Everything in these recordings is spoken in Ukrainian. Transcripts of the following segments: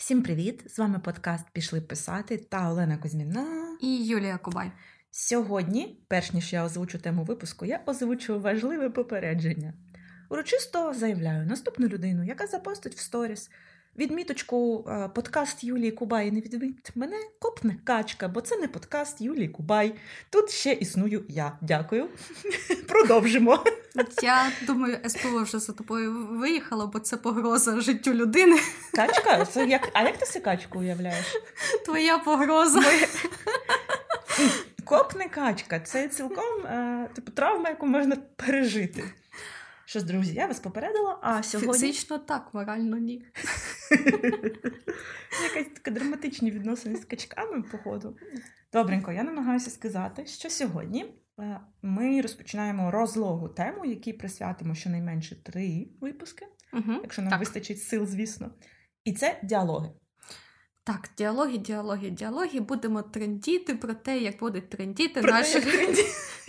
Всім привіт! З вами подкаст Пішли писати та Олена Кузьміна і Юлія Кубай. Сьогодні, перш ніж я озвучу тему випуску, я озвучу важливе попередження. Урочисто заявляю наступну людину, яка запостить в сторіс відміточку е, подкаст Юлії Кубай не відміть мене копне качка, бо це не подкаст Юлії Кубай. Тут ще існую я. Дякую. Продовжимо. Я думаю, СПО вже за тобою виїхало, бо це погроза життю людини. Качка? Це як... А як ти си качку уявляєш? Твоя погроза. Моє... Копне качка це цілком е, типу травма, яку можна пережити. Що ж, друзі, я вас попередила, а сьогодні. Фізично так, морально ні. Якась така драматичні відносини з качками, походу. Добренько, я намагаюся сказати, що сьогодні е, ми розпочинаємо розлогу тему, якій присвятимо щонайменше три випуски, угу, якщо нам так. вистачить сил, звісно. І це діалоги. Так, діалоги, діалоги, діалоги. Будемо трендіти про те, як будуть трендіти про наші, те,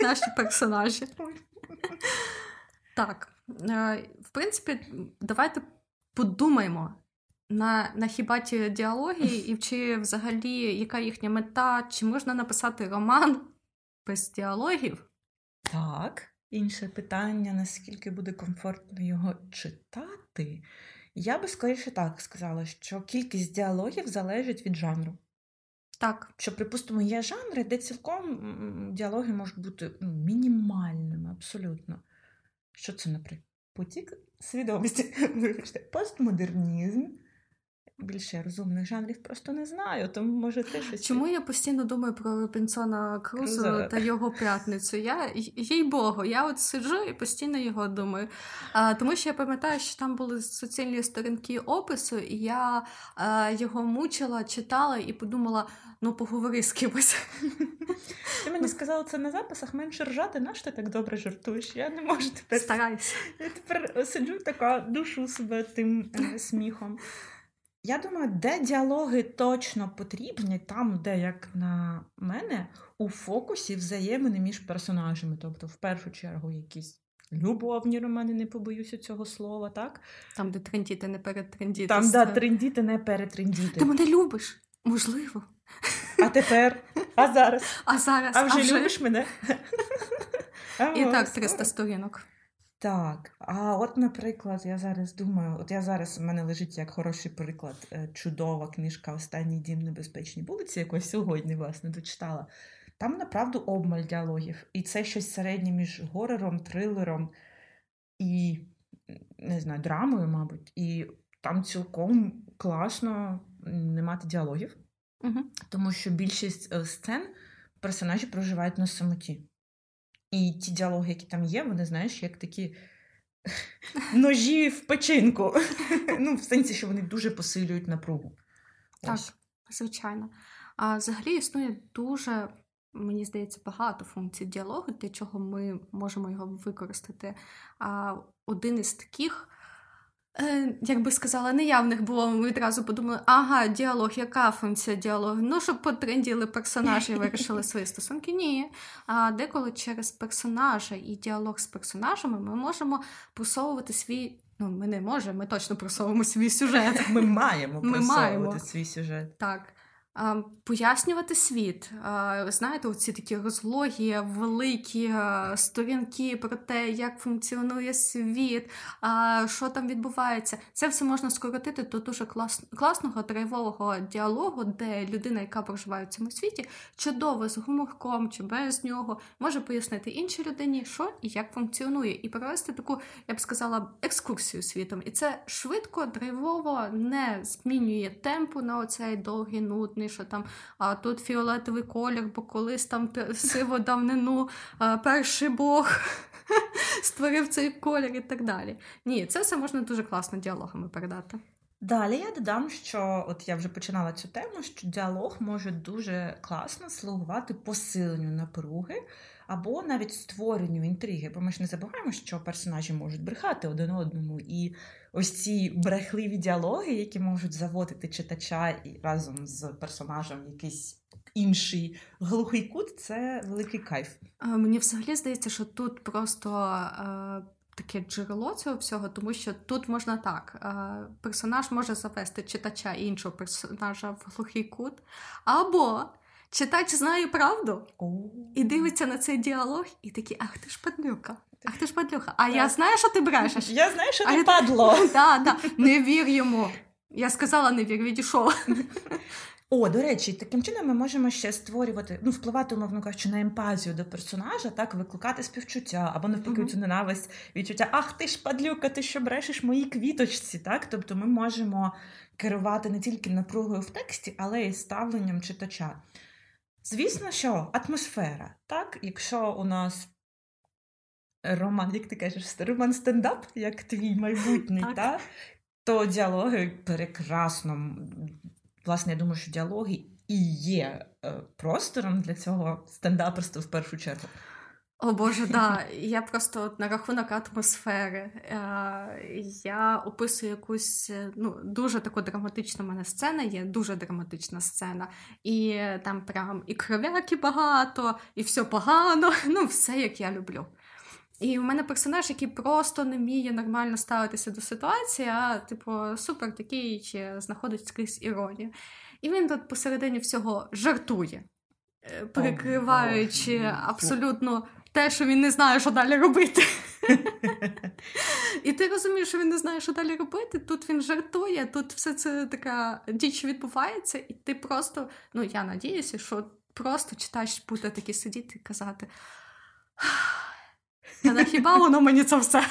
наші персонажі. Так, в принципі, давайте подумаємо на на хіба ті діалоги, і чи взагалі яка їхня мета, чи можна написати роман без діалогів? Так, інше питання: наскільки буде комфортно його читати? Я би скоріше так сказала, що кількість діалогів залежить від жанру. Так. Що, припустимо, є жанри, де цілком діалоги можуть бути ну, мінімальними, абсолютно. Що це, наприклад? Потік свідомості, вибачте, постмодернізм. Більше розумних жанрів просто не знаю, тому може ти щось. Чому я постійно думаю про Робінсона Крузо та його п'ятницю? Я їй Богу, я от сиджу і постійно його думаю. А, Тому що я пам'ятаю, що там були суцільні сторінки опису, і я а, його мучила, читала і подумала: ну поговори з кимось. Ти мені сказала це на записах менше ржати, наш ти так добре жартуєш. Я не можу тепер. Старайся. Я тепер сиджу така душу себе тим е, сміхом. Я думаю, де діалоги точно потрібні, там, де, як на мене, у фокусі взаємини між персонажами. Тобто, в першу чергу, якісь любовні романи, не побоюся цього слова, так? Там, де трендіти, не перетрендіти. Там, де трендіти, не перетрендіти. Ти мене любиш? Можливо. А тепер, а зараз. А зараз. А вже, а вже... любиш мене? І так, 300 сторінок. Так, а от, наприклад, я зараз думаю, от я зараз у мене лежить як хороший приклад, е, чудова книжка Останній дім небезпечній вулиці, яку я сьогодні власне дочитала. Там направду обмаль діалогів. І це щось середнє між горером, трилером і не знаю, драмою, мабуть. І там цілком класно не мати діалогів, угу. тому що більшість е, сцен персонажі проживають на самоті. І ті діалоги, які там є, вони, знаєш, як такі ножі в печінку. Ну, в сенсі, що вони дуже посилюють напругу. Так, Ось. звичайно. А взагалі існує дуже, мені здається, багато функцій діалогу, для чого ми можемо його використати. А один із таких Е, Як би сказала, неявних було, ми відразу подумали, ага, діалог, яка функція діалогу? Ну, щоб потренділи персонажі і вирішили свої стосунки. Ні. А деколи через персонажа і діалог з персонажами ми можемо просовувати свій. Ну, ми не можемо, ми точно просовуємо свій сюжет. Ми маємо просовувати маємо. свій сюжет. Так. Пояснювати світ. Знаєте, оці такі розлогі, великі сторінки про те, як функціонує світ, що там відбувається. Це все можна скоротити до дуже класного драйвового діалогу, де людина, яка проживає в цьому світі, чудово з гуморком чи без нього, може пояснити іншій людині, що і як функціонує, і провести таку, я б сказала, екскурсію світом. І це швидко, драйвово не змінює темпу на оцей довгий нудний що там а тут фіолетовий колір, бо колись там сиво давнину а, перший Бог створив цей колір і так далі. Ні, це все можна дуже класно діалогами передати. Далі я додам, що от я вже починала цю тему, що діалог може дуже класно слугувати посиленню напруги або навіть створенню інтриги. Бо ми ж не забуваємо, що персонажі можуть брехати один одному. І ось ці брехливі діалоги, які можуть заводити читача разом з персонажем якийсь інший глухий кут, це великий кайф. Мені взагалі здається, що тут просто. таке джерело цього всього, тому що тут можна так: е, персонаж може завести читача іншого персонажа в глухий кут, або читач знає правду і дивиться на цей діалог, і такий, ах ти ж падлюка. Ах ти ж падлюка. А так. я знаю, що ти брешеш. Я знаю, що ти падло. Так, так, Не вір йому. Я сказала, не вір, відійшов. О, до речі, таким чином ми можемо ще створювати, ну, впливати, умовно кажучи, на емпатію до персонажа, так, викликати співчуття, або навпаки, uh-huh. цю ненависть, відчуття, ах ти ж падлюка, ти що брешеш моїй квіточці. так? Тобто ми можемо керувати не тільки напругою в тексті, але й ставленням читача. Звісно, що атмосфера, так, якщо у нас. Роман, як ти кажеш, роман стендап, як твій майбутній, так. так? то діалоги прекрасно власне, я думаю, що діалоги і є е, простором для цього стендаперства в першу чергу. О Боже, да. Я просто от на рахунок атмосфери. Е, я описую якусь е, ну, дуже таку драматичну мене сцена є, дуже драматична сцена. І там прям і кров'яки багато, і все погано. Ну, все як я люблю. І в мене персонаж, який просто не вміє нормально ставитися до ситуації, а типу супер такий знаходить скрізь іронію. І він тут посередині всього жартує, е, перекриваючи oh, абсолютно те, що він не знає, що далі робити. І ти розумієш, що він не знає, що далі робити. Тут він жартує, тут все це така діч відбувається, і ти просто, ну я надіюся, що просто читаєш буде такий сидіти і казати. Та хіба воно мені це все?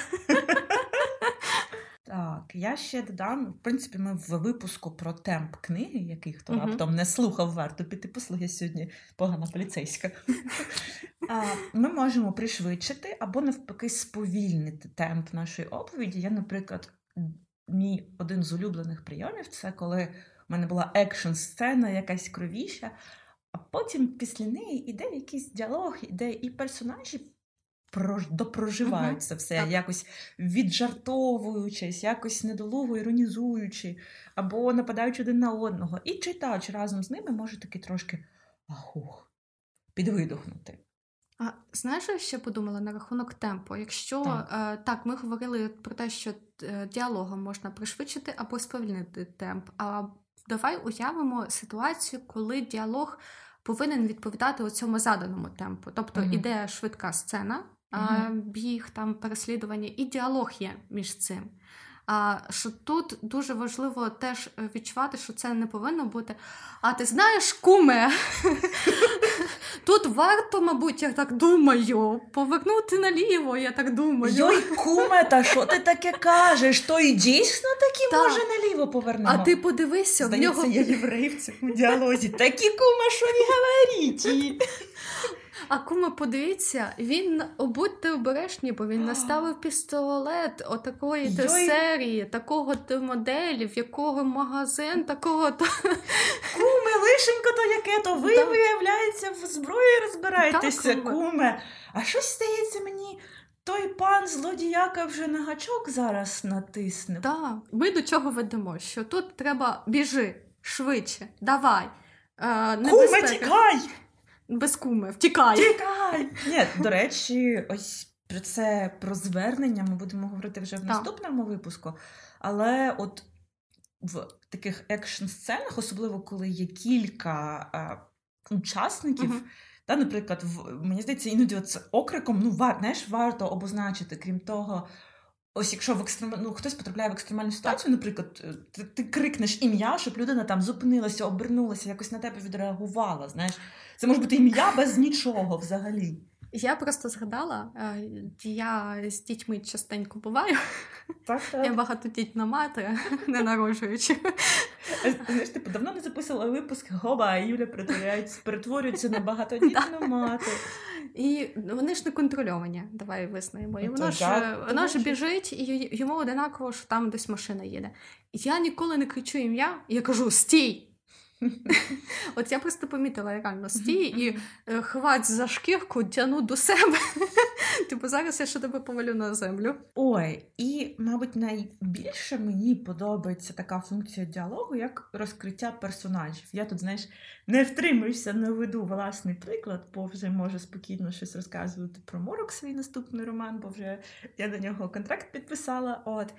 Так, я ще додам. В принципі, ми в випуску про темп книги, який хто uh-huh. раптом не слухав, варто піти послухати сьогодні погана поліцейська. Ми можемо пришвидшити або навпаки сповільнити темп нашої оповіді. Я, наприклад, мій один з улюблених прийомів це коли в мене була екшн-сцена, якась кровіша, а потім після неї іде якийсь діалог, іде і персонажі допроживають uh-huh. це все, так. якось віджартовуючись, якось недолуго іронізуючи, або нападаючи один на одного. І читач разом з ними може таки трошки ахух, підвидохнути. А знаєш, що я ще подумала на рахунок темпу? Якщо так, е, так ми говорили про те, що е, діалогом можна пришвидшити або сповільнити темп. А давай уявимо ситуацію, коли діалог повинен відповідати у цьому заданому темпу. Тобто mm іде швидка сцена, mm біг, там переслідування, і діалог є між цим. А що тут дуже важливо теж е, відчувати, що це не повинно бути. А ти знаєш, куме, тут варто, мабуть, я так думаю, повернути наліво, я так думаю. Йой, куме, та що ти таке кажеш? То і дійсно таки може наліво повернемо. А ти подивися, Здається, в нього... я єврей в цьому діалозі. Такі куме, що ви говорите? А кума, подивіться, він будьте обережні, бо він наставив пістолет отакої то серії, такого то моделі, в якого магазин, такого то. Куме, лишенько то яке, то ви, да. виявляється, в зброї розбираєтеся, так, куме. А щось здається мені. Той пан злодіяка вже на гачок зараз натисне. Так, ми до чого ведемо? Що тут треба біжи швидше, давай. Е, Куме, тікай! Без куми, втікай. Втікай! Ні, до речі, ось про це про звернення ми будемо говорити вже в наступному випуску. Але от в таких екшн сценах, особливо коли є кілька а, учасників. uh Та, Наприклад, в, мені здається, іноді це окриком ну, вар, знаєш, варто обозначити, крім того, ось якщо в екстрем... ну, хтось потрапляє в екстремальну ситуацію, наприклад, ти, ти крикнеш ім'я, щоб людина там зупинилася, обернулася, якось на тебе відреагувала. знаєш. Це може бути ім'я без нічого взагалі. Я просто згадала, е, я з дітьми частенько буваю. Так, так. Я багатодітна мати, не народжуючи. Знаєш, типу, давно не записувала випуск Гоба, а Юля перетворюється на багатодітну мати. І вони ж не контрольовані, давай визнаємо. І воно ж воно ж біжить, і йому одинаково, що там десь машина їде. Я ніколи не кричу ім'я, я кажу: стій! От я просто помітила реально стій і е, хвать за шкірку, тяну до себе. Типу, зараз я ще тебе повалю на землю. Ой, і, мабуть, найбільше мені подобається така функція діалогу, як розкриття персонажів. Я тут, знаєш, не втримуюся, не веду власний приклад, бо вже можу спокійно щось розказувати про морок свій наступний роман, бо вже я до нього контракт підписала. От.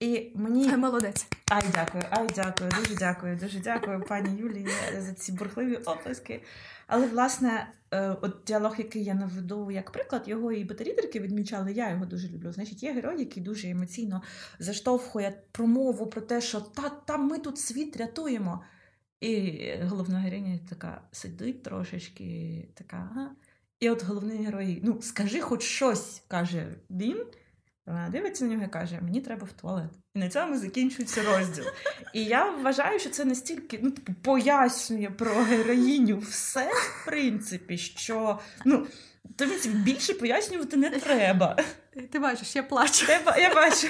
І мені Ай, молодець. Ай, дякую, ай, дякую, дуже дякую, дуже дякую, пані Юлії, за ці бурхливі оплески. Але, власне, е, от діалог, який я наведу як приклад, його і бета-лідерки відмічали, я його дуже люблю. Значить, є герой, який дуже емоційно заштовхує промову про те, що та, та ми тут світ рятуємо. І головна героїня така сидить трошечки, така. ага. І от головний герой, ну, скажи хоч щось, каже він. Вона дивиться на нього і каже: Мені треба в туалет. І на цьому закінчується розділ. І я вважаю, що це настільки ну, типу, пояснює про героїню все, в принципі, що ну, тобі більше пояснювати не треба. Ти бачиш, я плачу. Я, я бачу.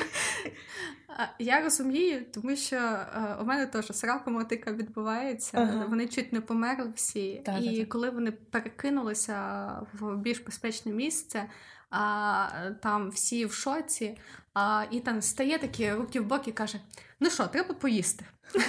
Я розумію, тому що е, у мене теж срака мотика відбувається. Ага. Вони чуть не померли всі. Так, і так. коли вони перекинулися в більш безпечне місце, а там всі в шоці, а Ітан стає такі руки в боки і каже: Ну що, треба поїсти.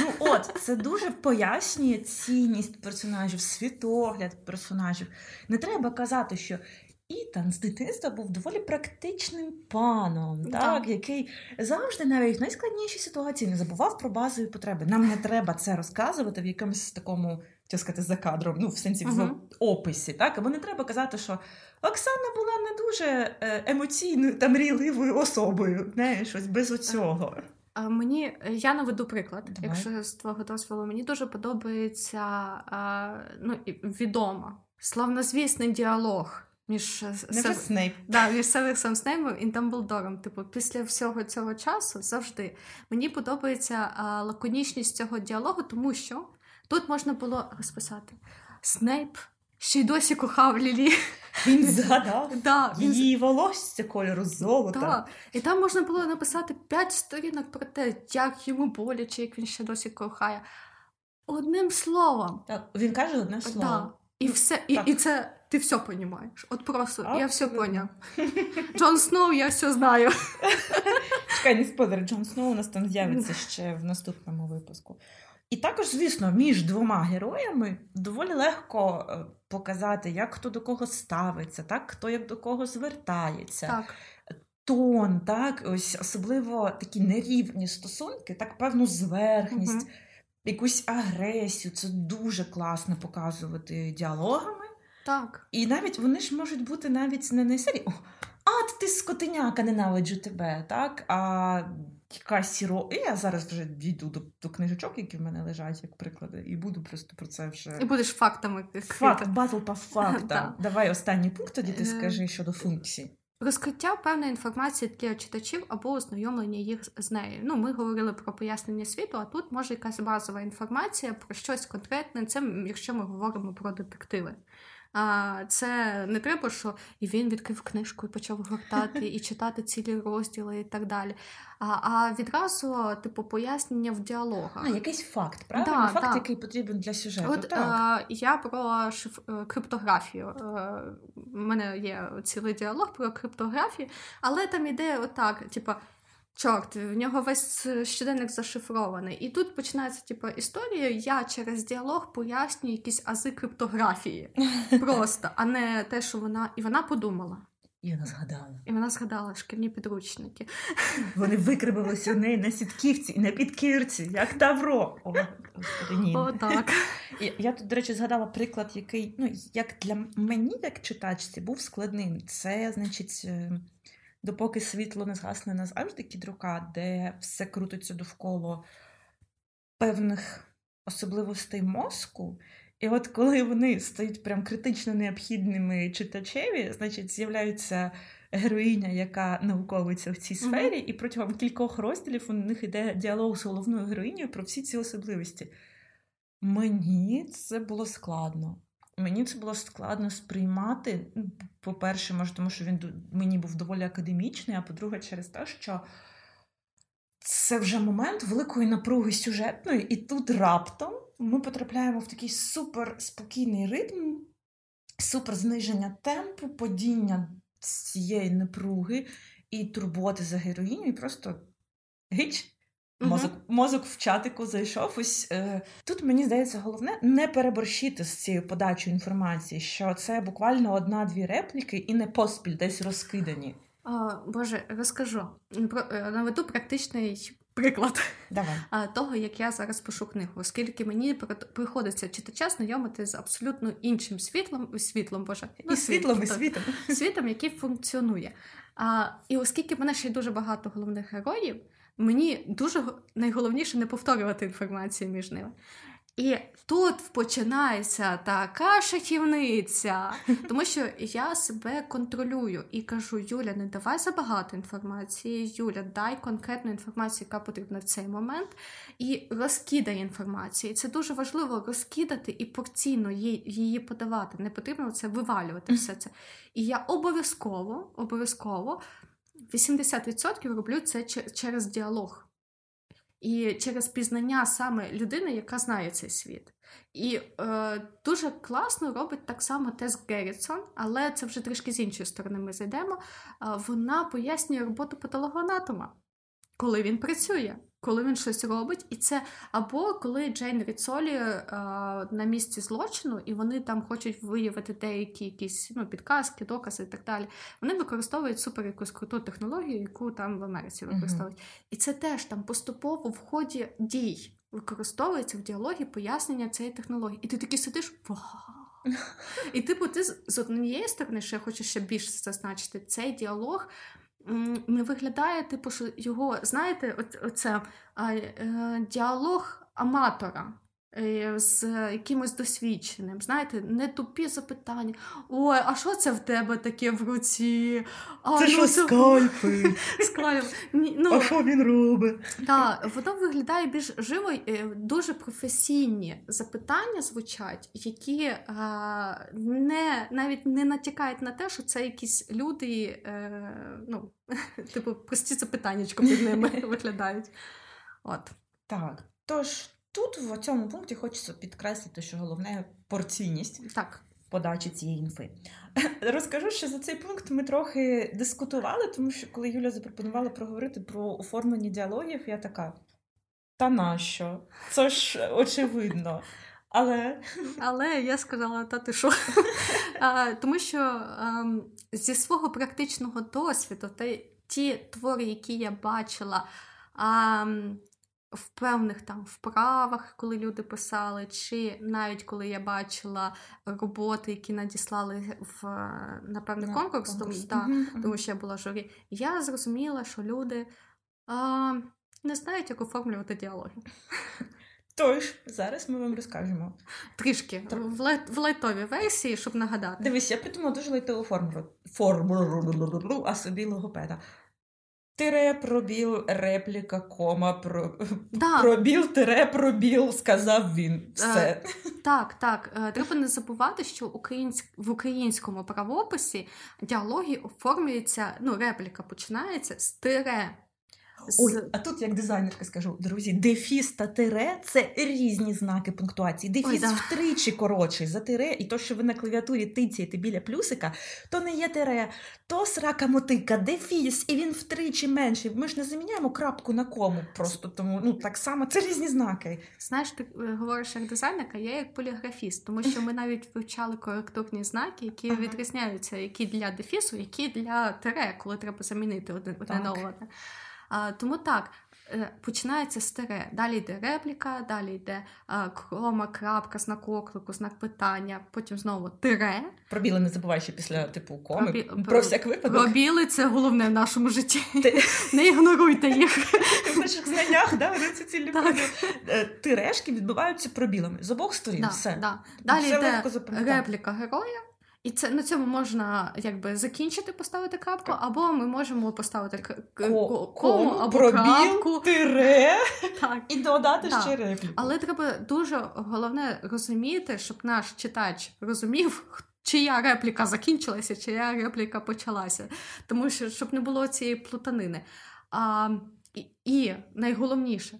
Ну от, це дуже пояснює цінність персонажів, світогляд персонажів. Не треба казати, що Ітан з дитинства був доволі практичним паном, так, так, який завжди навіть в найскладнішій ситуації не забував про базові потреби. Нам не треба це розказувати в якомусь такому, що сказати, за кадром, ну в сенсі uh-huh. в описі. Так, або не треба казати, що Оксана була не дуже е, емоційною та мрійливою особою. Не, щось без оцього. А мені я наведу приклад, Давай. якщо з твого дозволу, мені дуже подобається а, ну, відомо славнозвісний діалог між Сев... Снейп. Да, між Северсом Снейпом і Дамблдором. Типу, після всього цього часу завжди мені подобається а, лаконічність цього діалогу, тому що тут можна було розписати Снейп ще й досі кохав Лілі. Він згадав да, він... її волосся кольору золота. Да. І там можна було написати п'ять сторінок про те, як йому боляче, як він ще досі кохає. Одним словом. Так, Він каже одне слово. Да. І все, і, і це ти все розумієш. От просто Абсолютно. я все поняв. Джон Сноу, я все знаю. Чекай, не спойлер, Джон Сноу у нас там з'явиться ще в наступному випуску. І також, звісно, між двома героями доволі легко е, показати, як хто до кого ставиться, так, хто як до кого звертається. Так. Тон, так, ось особливо такі нерівні стосунки, так, певну зверхність, угу. якусь агресію. Це дуже класно показувати діалогами. Так. І навіть вони ж можуть бути навіть не на серії. А, ти скотиняка, ненавиджу тебе, так? А якась сіро. І я зараз вже дійду до, до книжечок, які в мене лежать, як приклади, і буду просто про це вже. І будеш фактами. Факт, батл по фактам. Давай останній пункт тоді ти е, скажи щодо функцій. Розкриття певної інформації для читачів або ознайомлення їх з нею. Ну, ми говорили про пояснення світу, а тут може якась базова інформація про щось конкретне. Це якщо ми говоримо про детективи. А це не треба, що і він відкрив книжку і почав гортати і читати цілі розділи і так далі. А а відразу, типу, пояснення в діалогах. А, якийсь факт, правда? Да, факт, да. який потрібен для сюжету. От так. Е, я про шиф... Е, криптографію. Е, У мене є цілий діалог про криптографію, але там іде отак: типу, Чорт, в нього весь щоденник зашифрований. І тут починається типу, історія. Я через діалог пояснюю якісь ази криптографії. Просто, а не те, що вона. І вона подумала. І вона згадала. І вона згадала шкільні підручники. Вони викривилися у неї на сітківці і на підкірці, як Тавро. О, ні. О, так. Я, я тут, до речі, згадала приклад, який, ну, як для мені, як читачці, був складним. Це, значить. Допоки світло не згасне назавжди кідрука, де все крутиться довкола певних особливостей мозку. І от коли вони стають прям критично необхідними читачеві, значить з'являється героїня, яка науковиця в цій сфері, mm-hmm. і протягом кількох розділів у них йде діалог з головною героїнею про всі ці особливості. Мені це було складно. Мені це було складно сприймати. Ну, по-перше, може, тому що він мені був доволі академічний, а по-друге, через те, що це вже момент великої напруги сюжетної, і тут раптом ми потрапляємо в такий супер спокійний ритм, супер зниження темпу, падіння цієї напруги і турботи за героїню, і просто гич. Мозок мозок в чатику зайшов. Ось е, тут мені здається, головне не переборщити з цією подачою інформації, що це буквально одна-дві репліки і не поспіль десь розкидані. О, Боже, розкажу Про, е, наведу практичний приклад Давай. того, як я зараз пишу книгу, оскільки мені приходиться читача знайомити з абсолютно іншим світлом, світлом, Боже, ну, і світлом, і світом, світом, який функціонує. А, І оскільки в мене ще й дуже багато головних героїв, мені дуже найголовніше не повторювати інформацію між ними. І тут починається така шахівниця, тому що я себе контролюю і кажу: Юля, не давай забагато інформації. Юля, дай конкретну інформацію, яка потрібна в цей момент, і розкидай інформацію. Це дуже важливо розкидати і порційно її подавати. Не потрібно це вивалювати. все це. І я обов'язково, обов'язково 80% роблю це через діалог і через пізнання саме людини, яка знає цей світ. І е, дуже класно робить так само Тес Геррітсон, але це вже трішки з іншої сторони ми зайдемо. Е, вона пояснює роботу патологоанатома, коли він працює коли він щось робить, і це або коли Джейн Ріцолі а, на місці злочину, і вони там хочуть виявити деякі якісь ну, підказки, докази і так далі. Вони використовують супер якусь круту технологію, яку там в Америці використовують. Uh-huh. І це теж там поступово в ході дій використовується в діалогі пояснення цієї технології. І ти такий сидиш, вау! І типу, ти з однієї сторони, ще хочу ще більше зазначити, цей діалог не виглядає, типу, що його, знаєте, оце е, діалог аматора. Е, з якимось досвідченим, знаєте, не тупі запитання. Ой, а що це в тебе таке в руці? А, Це ну, що скальпи? Скальп. Ну, а що він робить? Так, воно виглядає більш живо, е, дуже професійні запитання звучать, які а, не навіть не натякають на те, що це якісь люди, е, ну, типу, прості запитання під ними виглядають. От. Так. Тож. Тут в цьому пункті хочеться підкреслити, що головне порційність так. подачі цієї інфи. Розкажу, що за цей пункт ми трохи дискутували, тому що коли Юля запропонувала проговорити про оформлення діалогів, я така: та нащо? Це ж очевидно. Але Але я сказала, та ти що? а, Тому що а, ем, зі свого практичного досвіду, та ті твори, які я бачила, а, в певних там вправах, коли люди писали, чи навіть коли я бачила роботи, які надіслали в на певний yeah, конкурс, тому, mm-hmm. тому що я була журі, я зрозуміла, що люди а, не знають, як оформлювати діалоги. Тож, зараз ми вам розкажемо. Трішки в, light, в лайтовій версії, щоб нагадати. Дивись, я придумала дуже лайтову формулу, формулу а собі логопеда. Тире пробіл, репліка, кома, про... да. пробіл, тире пробіл, сказав він. Е, Все. Е, так, так. Е, треба не забувати, що українськ... в українському правописі діалоги оформлюються, ну, репліка починається з тире. Ой, а тут як дизайнерка скажу, друзі, дефіс та тире це різні знаки пунктуації. Дефіс Ой, да. втричі коротший за тире, і то, що ви на клавіатурі тицяєте біля плюсика, то не є тире, то срака мотика, дефіс, і він втричі менший. Ми ж не заміняємо крапку на кому. Просто тому ну так само це різні знаки. Знаєш, ти е, говориш як дизайнерка, я як поліграфіст, тому що ми навіть вивчали коректурні знаки, які ага. відрізняються, які для дефісу, які для тире, коли треба замінити одне на одне. А, Тому так. Е, починається з тире, далі йде репліка, далі йде а, крома, крапка, знак оклику, знак питання, потім знову тире. Пробіли не забувай ще після типу коми. Пробі... Про всяк випадок. Пробіли це головне в нашому житті. Ти... Не ігноруйте їх. В наших знаннях да, це ці е, тирешки відбуваються пробілами з обох сторін. Да, все. Да. Далі йде репліка героя. І це на цьому можна якби закінчити, поставити крапку, або ми можемо поставити к- Ко- кому або пробіл, крапку. тире так. і додати так. ще репліку. Але треба дуже головне розуміти, щоб наш читач розумів, чия репліка закінчилася, чия репліка почалася. Тому що щоб не було цієї плутанини. А, І, і найголовніше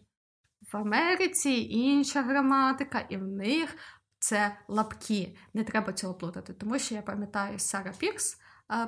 В Америці інша граматика, і в них це лапки. Не треба цього плутати, тому що я пам'ятаю Сара Пірс.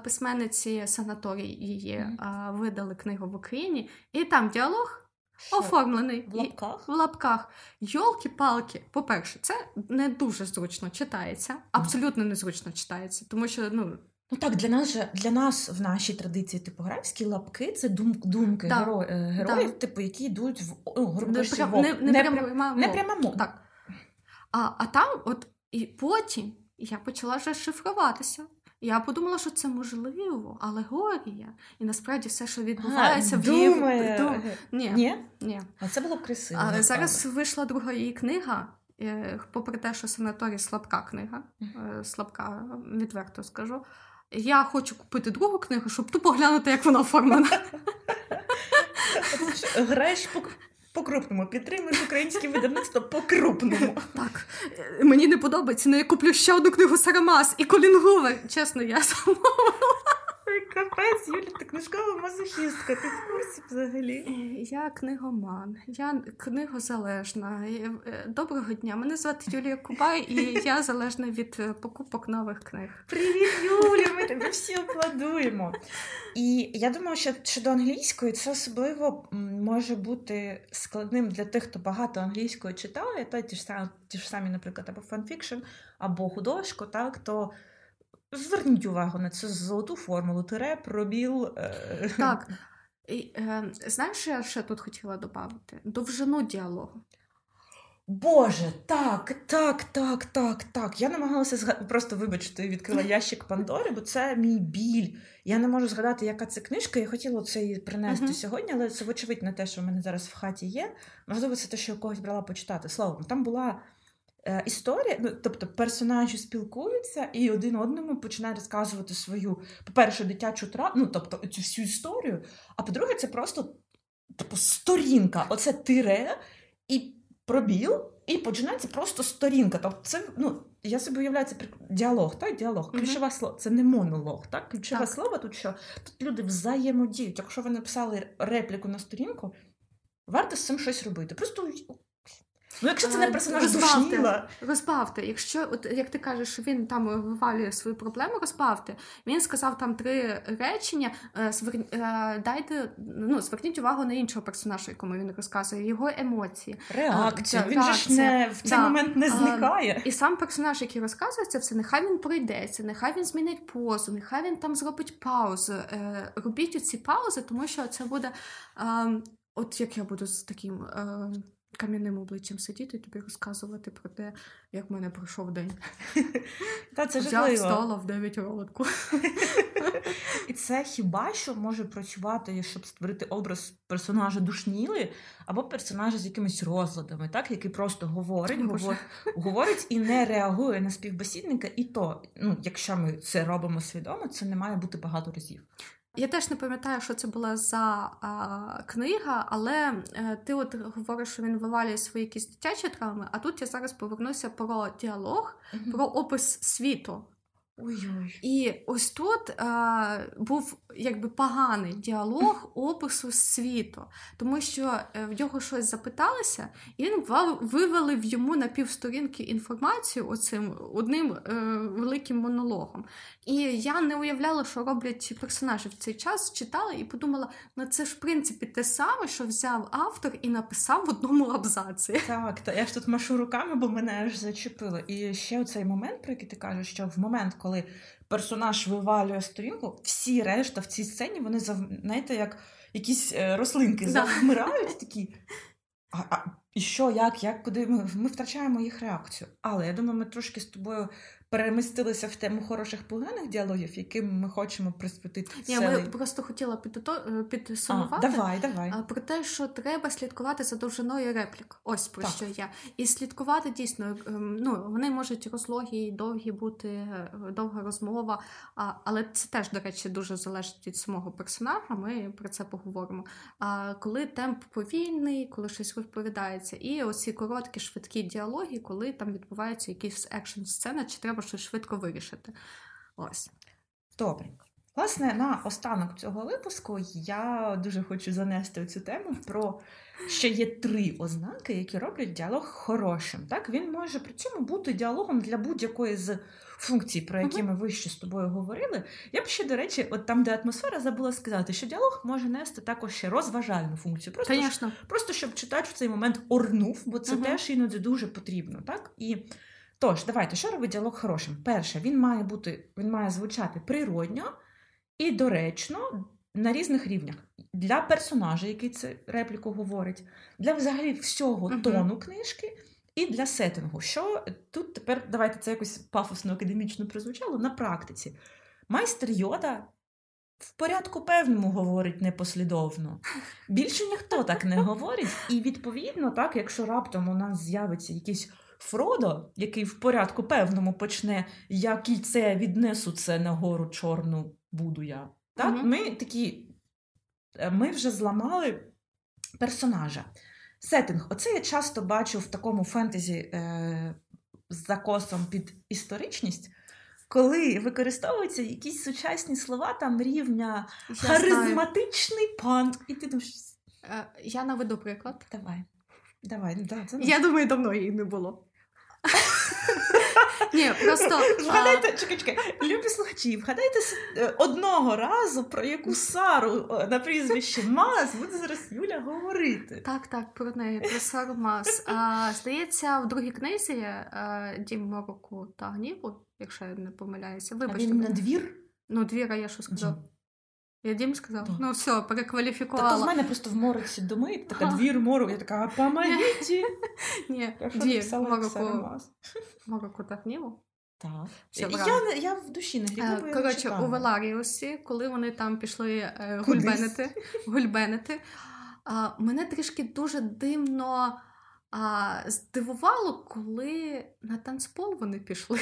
Письменниці санаторій її mm-hmm. видали книгу в Україні, і там діалог що? оформлений в лапках. в лапках. Йолки-палки. По-перше, це не дуже зручно читається, абсолютно незручно читається, тому що ну. Ну так, для нас же для нас в нашій традиції типографські лапки це дум, думки да. геро, е, героїв, да. типу, які йдуть в ну, грубо не, не, не, не, не пряма мова. Так. А а там, от і потім я почала вже шифруватися. Я подумала, що це можливо, алегорія. І насправді все, що відбувається, а, в її... Дум... Ні. Ні? Ні. А це було б красиво. Але зараз вийшла друга її книга, е, попри те, що санаторій слабка книга, е, слабка, відверто скажу. Я хочу купити другу книгу, щоб тупо глянути, як вона оформлена. Граєш по-крупному. Підтримуєш українське видавництво по-крупному. Так. Мені не подобається, але я куплю ще одну книгу Сарамас і Колінгувер. Чесно, я замовила. Капець, Юля, ти книжкова мазохістка, ти в курсі взагалі. Я книгоман, я книгозалежна. Е, доброго дня. Мене звати Юлія Кубай, і я залежна від е, покупок нових книг. Привіт, Юля! Ми тебе всі аплодуємо. І я думаю, що щодо англійської це особливо може бути складним для тих, хто багато англійської читає, та ті ж самі, ті ж самі, наприклад, або fanfiction, або художку, так то. Зверніть увагу на цю золоту формулу, тире, пробіл. Е... Так. І, е, Знаєш, що я ще тут хотіла додати? Довжину діалогу. Боже, так, так, так, так, так. Я намагалася згадати, просто вибачте, відкрила ящик Пандори, бо це мій біль. Я не можу згадати, яка це книжка. Я хотіла це її принести uh-huh. сьогодні, але це, вочевидь, не те, що в мене зараз в хаті є. Можливо, це те, що я когось брала почитати. Словом, там була історія, ну тобто персонажі спілкуються і один одному починає розказувати свою, по-перше, дитячу травму, ну тобто цю всю історію. А по-друге, це просто типу, сторінка. Оце тире і пробіл, і починається просто сторінка. Тобто, це ну. Я собі уявляю, це діалог, так? Діалог. Ключове mm-hmm. слово. Це не монолог, так? Ключове так. слово тут що тут люди взаємодіють. Якщо ви написали репліку на сторінку, варто з цим щось робити. Просто Ну, якщо це не персонаж розбавте, душніла. розбавте. Якщо, от як ти кажеш, що він там вивалює свою проблему, розбавте. Він сказав там три речення. Е, звер... Е, дайте ну, зверніть увагу на іншого персонажа, якому він розказує, його емоції. Реакція. Він же ж не в цей да. момент не зникає. І сам персонаж, який розказує це все, нехай він пройдеться, нехай він змінить позу, нехай він там зробить паузу. Е, робіть ці паузи, тому що це буде. Ем, от як я буду з таким ем, кам'яним обличчям сидіти і тобі розказувати про те, як в мене пройшов день. Та це Взяв, встала в 9 ранку. І це хіба що може працювати, щоб створити образ персонажа душніли, або персонажа з якимись розладами, так, який просто говорить, говорить, говорить і не реагує на співбесідника. І то, ну, якщо ми це робимо свідомо, це не має бути багато разів. Я теж не пам'ятаю, що це була за а, книга, але е, ти от говориш, що він вивалює свої якісь дитячі травми, а тут я зараз повернуся про діалог, mm-hmm. про опис світу. Ой-ой. І ось тут а, був якби поганий діалог опису світу, тому що е, в нього щось запиталися, і він вивалив йому на півсторінки інформацію оцим одним е, великим монологом. І я не уявляла, що роблять персонажі в цей час, читала і подумала: ну це ж в принципі те саме, що взяв автор і написав в одному абзаці. Так, та я ж тут машу руками, бо мене аж зачепило. І ще оцей момент, про який ти кажеш, що в момент, коли персонаж вивалює сторінку, всі решта в цій сцені вони знаєте, як якісь е, рослинки завмирають такі. А, а, І що, як, як, куди ми ми втрачаємо їх реакцію. Але я думаю, ми трошки з тобою перемістилися в тему хороших поганих діалогів, яким ми хочемо присвятити. Ні, Ми просто хотіла підсумувати а, давай, давай. про те, що треба слідкувати за довжиною реплік. Ось про так. що я. І слідкувати дійсно, ем, ну вони можуть розлогі, довгі бути, е, довга розмова, але це теж, до речі, дуже залежить від самого персонажа. Ми про це поговоримо. А коли темп повільний, коли щось розповідається, і оці короткі, швидкі діалоги, коли там відбувається якісь екшн сцена чи треба щось швидко вирішити. Ось. Добре. Власне, на останок цього випуску я дуже хочу занести цю тему про що є три ознаки, які роблять діалог хорошим. Так, він може при цьому бути діалогом для будь-якої з функцій, про які ми вище з тобою говорили. Я б ще, до речі, от там, де атмосфера, забула сказати, що діалог може нести також ще розважальну функцію. Просто Конечно. просто щоб читач в цей момент орнув, бо це Мгм. теж іноді дуже потрібно. Так? І тож, давайте, що робить діалог хорошим? Перше, він має бути, він має звучати природньо і доречно на різних рівнях. Для персонажа, який це репліку говорить, для взагалі всього Мгм. тону книжки. І для сеттингу, що тут тепер давайте це якось пафосно академічно прозвучало на практиці. Майстер Йода в порядку певному говорить непослідовно. Більше ніхто так не говорить. І відповідно, так, якщо раптом у нас з'явиться якийсь Фродо, який в порядку певному почне я кільце віднесу це на гору чорну буду я. Так, Мгм. ми такі, е, ми вже зламали персонажа. Сеттинг. Оце я часто бачу в такому фентезі е, з закосом під історичність, коли використовуються якісь сучасні слова там рівня Я знаю. харизматичний пан. І ти думаєш, Е, Я наведу приклад. давай, давай, да, це Я думаю, давно її не було. Ні, просто а, Вгадайте, чекай, чекай, любі слухачі, вгадайте е, одного разу, про яку Сару е, на прізвище Мас буде зараз Юля говорити. так, так, про неї, про Сару Мас. А, Здається, в другій книзі е, Дім мороку та гніву, якщо я не помиляюся. А Вибачте. він на двір? Ну, двіра, я що сказав? Я Дім сказав? Так. Ну, все, Та то в мене просто в мороці домить, така двір морок, я така, помогіть. Ні, двір мороку, мороку та гніву. Так. Все Я, я в душі не гріху, Е, не Коротше, у Веларіусі, коли вони там пішли е, гульбенити, гульбенити, мене трішки дуже димно а, здивувало, коли на танцпол вони пішли.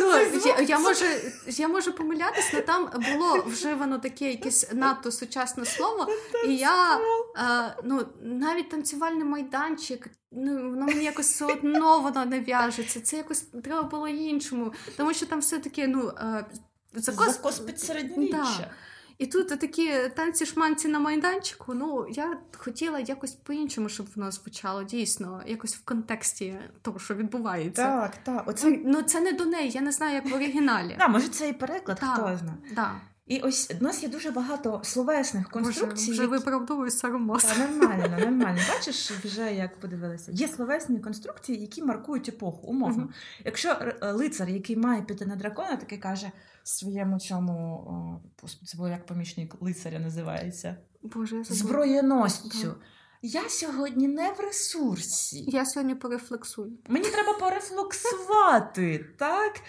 Ну, я, можу, я можу помилятись, але там було вживано таке якесь надто сучасне слово, і я е, ну, навіть танцювальний майданчик, ну воно мені якось все одно воно не в'яжеться. Це якось треба було іншому, тому що там все-таки ну. Е, закос... Під середньовіччя. І тут такі танці-шманці на майданчику. Ну, я хотіла якось по-іншому, щоб воно звучало дійсно, якось в контексті того, що відбувається. Так, так. Оце... Ну, це не до неї, я не знаю, як в оригіналі. Да, може, це і переклад, Так. хто знає. І ось у нас є дуже багато словесних конструкцій. вже які- виправдовую Саромос. Та нормально, нормально. Бачиш, вже як подивилися. Є словесні конструкції, які маркують епоху, умовно. Якщо е, лицар, який має піти на дракона, такий каже своєму цьому господи, це було як помічник лицаря називається. Боже, я. Зброєносцю. Я сьогодні не в ресурсі. Я сьогодні порефлексую. Мені треба порефлексувати, так?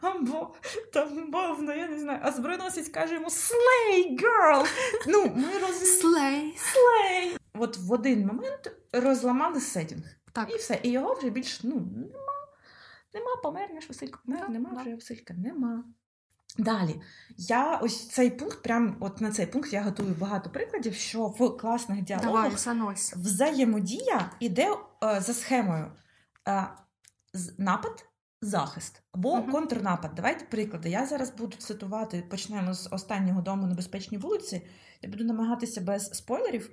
Або там мовно, я не знаю. А збройносець каже йому Slay, girl! Ну, ми розуміємо. Слей. Слей! От в один момент розламали сеттінг. Так. І все. І його вже більш ну, нема. Нема, помер наш Василько, помер, нема вже Василька, нема. Далі, я ось цей пункт, прям от на цей пункт я готую багато прикладів, що в класних діалогах Давай, взаємодія іде е, за схемою е, напад, захист або Мгм. контрнапад. Давайте приклади. Я зараз буду цитувати, почнемо з останнього дому на безпечній вулиці. Я буду намагатися без спойлерів.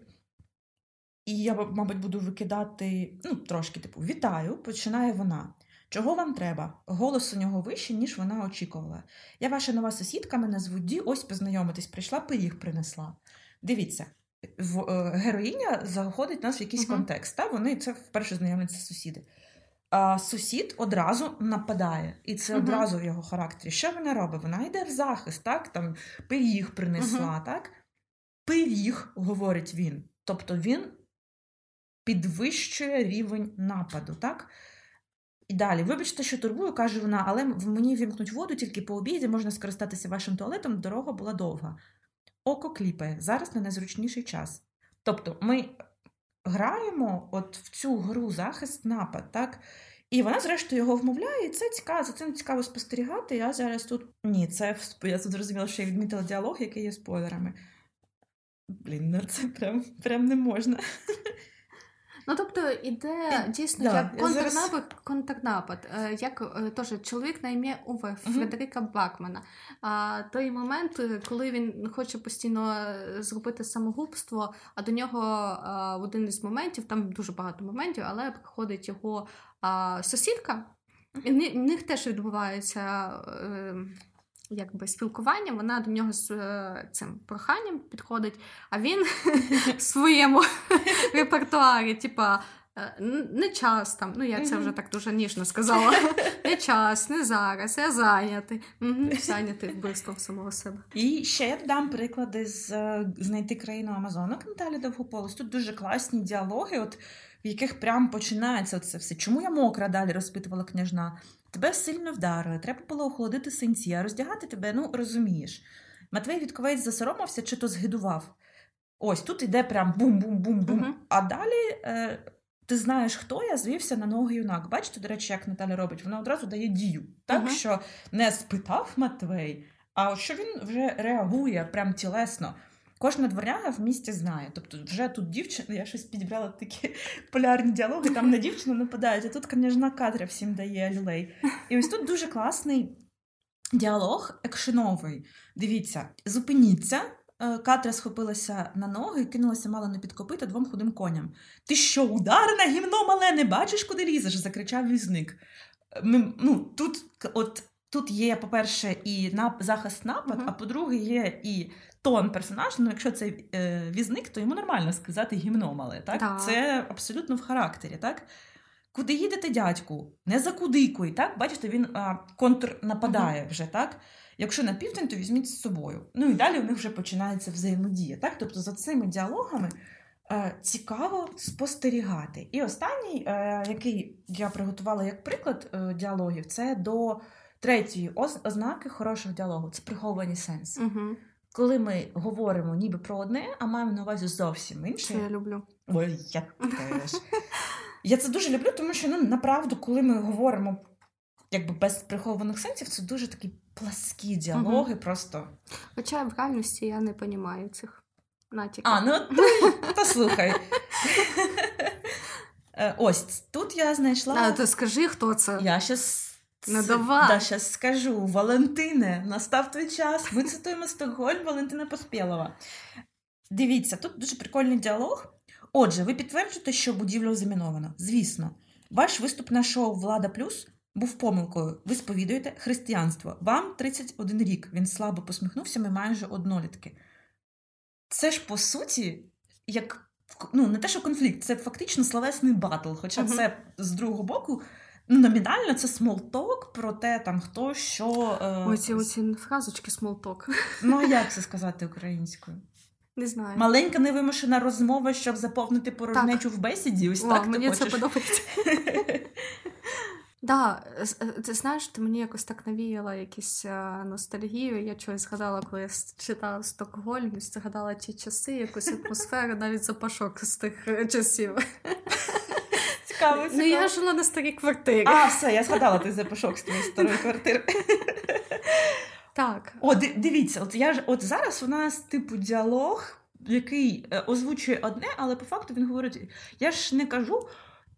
І я, мабуть, буду викидати ну, трошки, типу, вітаю, починає вона. Чого вам треба? Голос у нього вищий, ніж вона очікувала. Я ваша нова сусідка, мене звуть Ді, ось познайомитись, прийшла, пиріг принесла. Дивіться, в, е, героїня заходить нас в якийсь Мгм. контекст. Та? Вони це вперше знайомляться сусіди. А сусід одразу нападає, і це Мгм. одразу в його характері. Що вона робить? Вона йде в захист, так? Там пиріг принесла, так? Пиріг, говорить він. Тобто він підвищує рівень нападу, так? І далі, вибачте, що турбую, каже вона, але мені вімкнуть воду тільки по обіді, можна скористатися вашим туалетом, дорога була довга. Око кліпає, зараз не найзручніший час. Тобто ми граємо от в цю гру захист-напад, так? І вона, зрештою, його вмовляє, і це цікаво, за цим цікаво спостерігати. Я зараз тут. Ні, це я зрозуміла, що я відмітила діалог, який є спойлерами. Блін, ну це прям, прям не можна. Ну тобто іде І- дійсно да, як контрнапад, контрнапад, Е, як теж чоловік на ім'я Уве. Фредерика Бакмана. А той момент, е, коли він хоче постійно е, зробити самогубство, а до нього в один із моментів, там дуже багато моментів, але приходить його а, сусідка. І в них теж відбувається. Якби спілкування, вона до нього з е, цим проханням підходить, а він в своєму репертуарі, типа. е, Не час там, ну я це вже так дуже ніжно сказала. Не час, не зараз, я зайнятий. Угу, зайнятий вбивством самого себе. І ще я дам приклади з е, знайти країну Амазонок Наталі Довгополос. Тут дуже класні діалоги, от в яких прям починається це все. Чому я мокра далі розпитувала княжна? Тебе сильно вдарили, треба було охолодити синці, а роздягати тебе, ну розумієш. Матвей Вітковець засоромився чи то згидував. Ось тут іде прям бум-бум-бум-бум. Мгм. А далі е, ти знаєш, хто я звівся на ноги юнак. Бачите, до речі, як Наталя робить? Вона одразу дає дію. Так Мгм. що не спитав Матвей, а що він вже реагує прям тілесно. Кожна дворяга в місті знає. Тобто, вже тут дівчина, я щось підібрала такі полярні діалоги, там на дівчину нападають, а тут княжна Катря всім дає люлей. І ось тут дуже класний діалог екшеновий. Дивіться, зупиніться. Е, Катря схопилася на ноги і кинулася мало не під копита двом худим коням. Ти що, ударена гімно мале, не бачиш, куди лізеш? закричав візник. Ми, ну, тут, от, тут є, по-перше, і нап, захист напад, Мгм. а по-друге, є і тон персонажа. Ну, якщо це е, візник, то йому нормально сказати гімно мале. Так? Так. Це абсолютно в характері. Так? Куди їдете, дядьку? Не закудикуй, так? Бачите, він а, контрнападає вже, так? Якщо на південь, то візьміть з собою. Ну і далі у них вже починається взаємодія. Так? Тобто за цими діалогами е, цікаво спостерігати. І останній, е, який я приготувала як приклад е, діалогів, це до третьої ознаки хорошого діалогу це приховані сенси. Угу. Коли ми говоримо ніби про одне, а маємо на увазі зовсім інше. Це я люблю. Ой, я теж. Я це дуже люблю, тому що ну, направду, коли ми говоримо якби без прихованих сенсів, це дуже такі пласкі діалоги, просто. Хоча в реальності я не розумію цих натяків. А, ну то, то слухай. Ось тут я знайшла. А, то скажи, хто це. Я щас. Ну, давай. Да, щас скажу. Валентине, настав твій час. Ми цитуємо Стокгольм Валентина Поспєлова. Дивіться, тут дуже прикольний діалог. Отже, ви підтверджуєте, що будівлю заміновано. Звісно, ваш виступ на шоу Влада Плюс був помилкою. Ви сповідуєте християнство. Вам 31 рік. Він слабо посміхнувся, ми майже однолітки. Це ж по суті, як ну, не те, що конфлікт, це фактично словесний батл. Хоча Мгм. це з другого боку, номінально це small talk про те, там хто що. Е, Оці оці фразочки small talk. Ну, як це сказати українською? Не знаю. Маленька невимушена розмова, щоб заповнити порожнечу в бесіді. Ось О, так ти мені це подобається. З- е, ти знаєш, ти мені якось так навіяла якусь е, ностальгію. Я чогось згадала, коли я читала Стокгольм, згадала ті часи, якусь атмосферу, навіть запашок з тих е, часів. Цікаво, Ну я жила на старій квартирі. А, все, я згадала той запашок з твоєї старої квартири. Так. О, дивіться, от я ж от зараз у нас типу діалог, який е, озвучує одне, але по факту він говорить: я ж не кажу.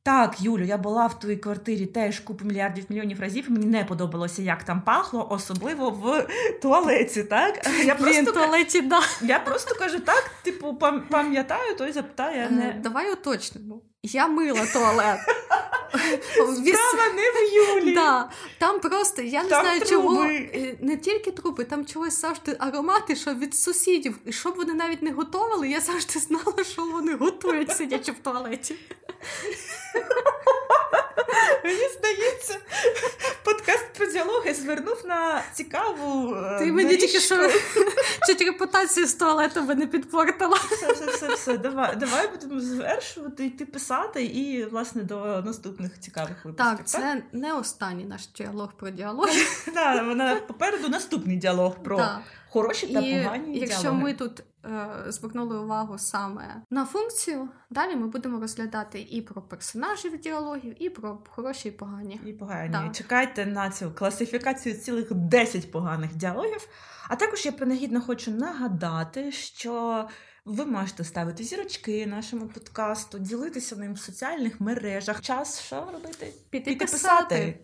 Так, Юлю, я була в твоїй квартирі теж купу мільярдів мільйонів разів. і Мені не подобалося, як там пахло, особливо в туалеті. Так я Блін, просто, туалеті, да. я просто кажу так, типу, пам'ятаю, той запитає. Е, Не... Давай уточнимо. Я мила туалет. Справа не в Юлі. Да, там просто я не Там знаю, труби. чого е, не тільки трупи, там чогось завжди аромати, що від сусідів. І щоб вони навіть не готували, я завжди знала, що вони готують, сидячи в туалеті. Мені здається, подкаст про діалоги звернув на цікаву. е, Ти мені тільки що чуть репутацію з туалету би не підпортила. Все, все, все, все. Давай, давай будемо завершувати, йти писати і, власне, до наступних цікавих випусків. Так, це не останній наш діалог про діалоги. Да, вона попереду наступний діалог про хороші та І погані якщо діалоги. ми тут звернули увагу саме на функцію. Далі ми будемо розглядати і про персонажів діалогів, і про хороші і погані. І погані. Так. Чекайте на цю класифікацію цілих 10 поганих діалогів. А також я принагідно хочу нагадати, що ви можете ставити зірочки нашому подкасту, ділитися ним в соціальних мережах. Час що робити? Піти писати.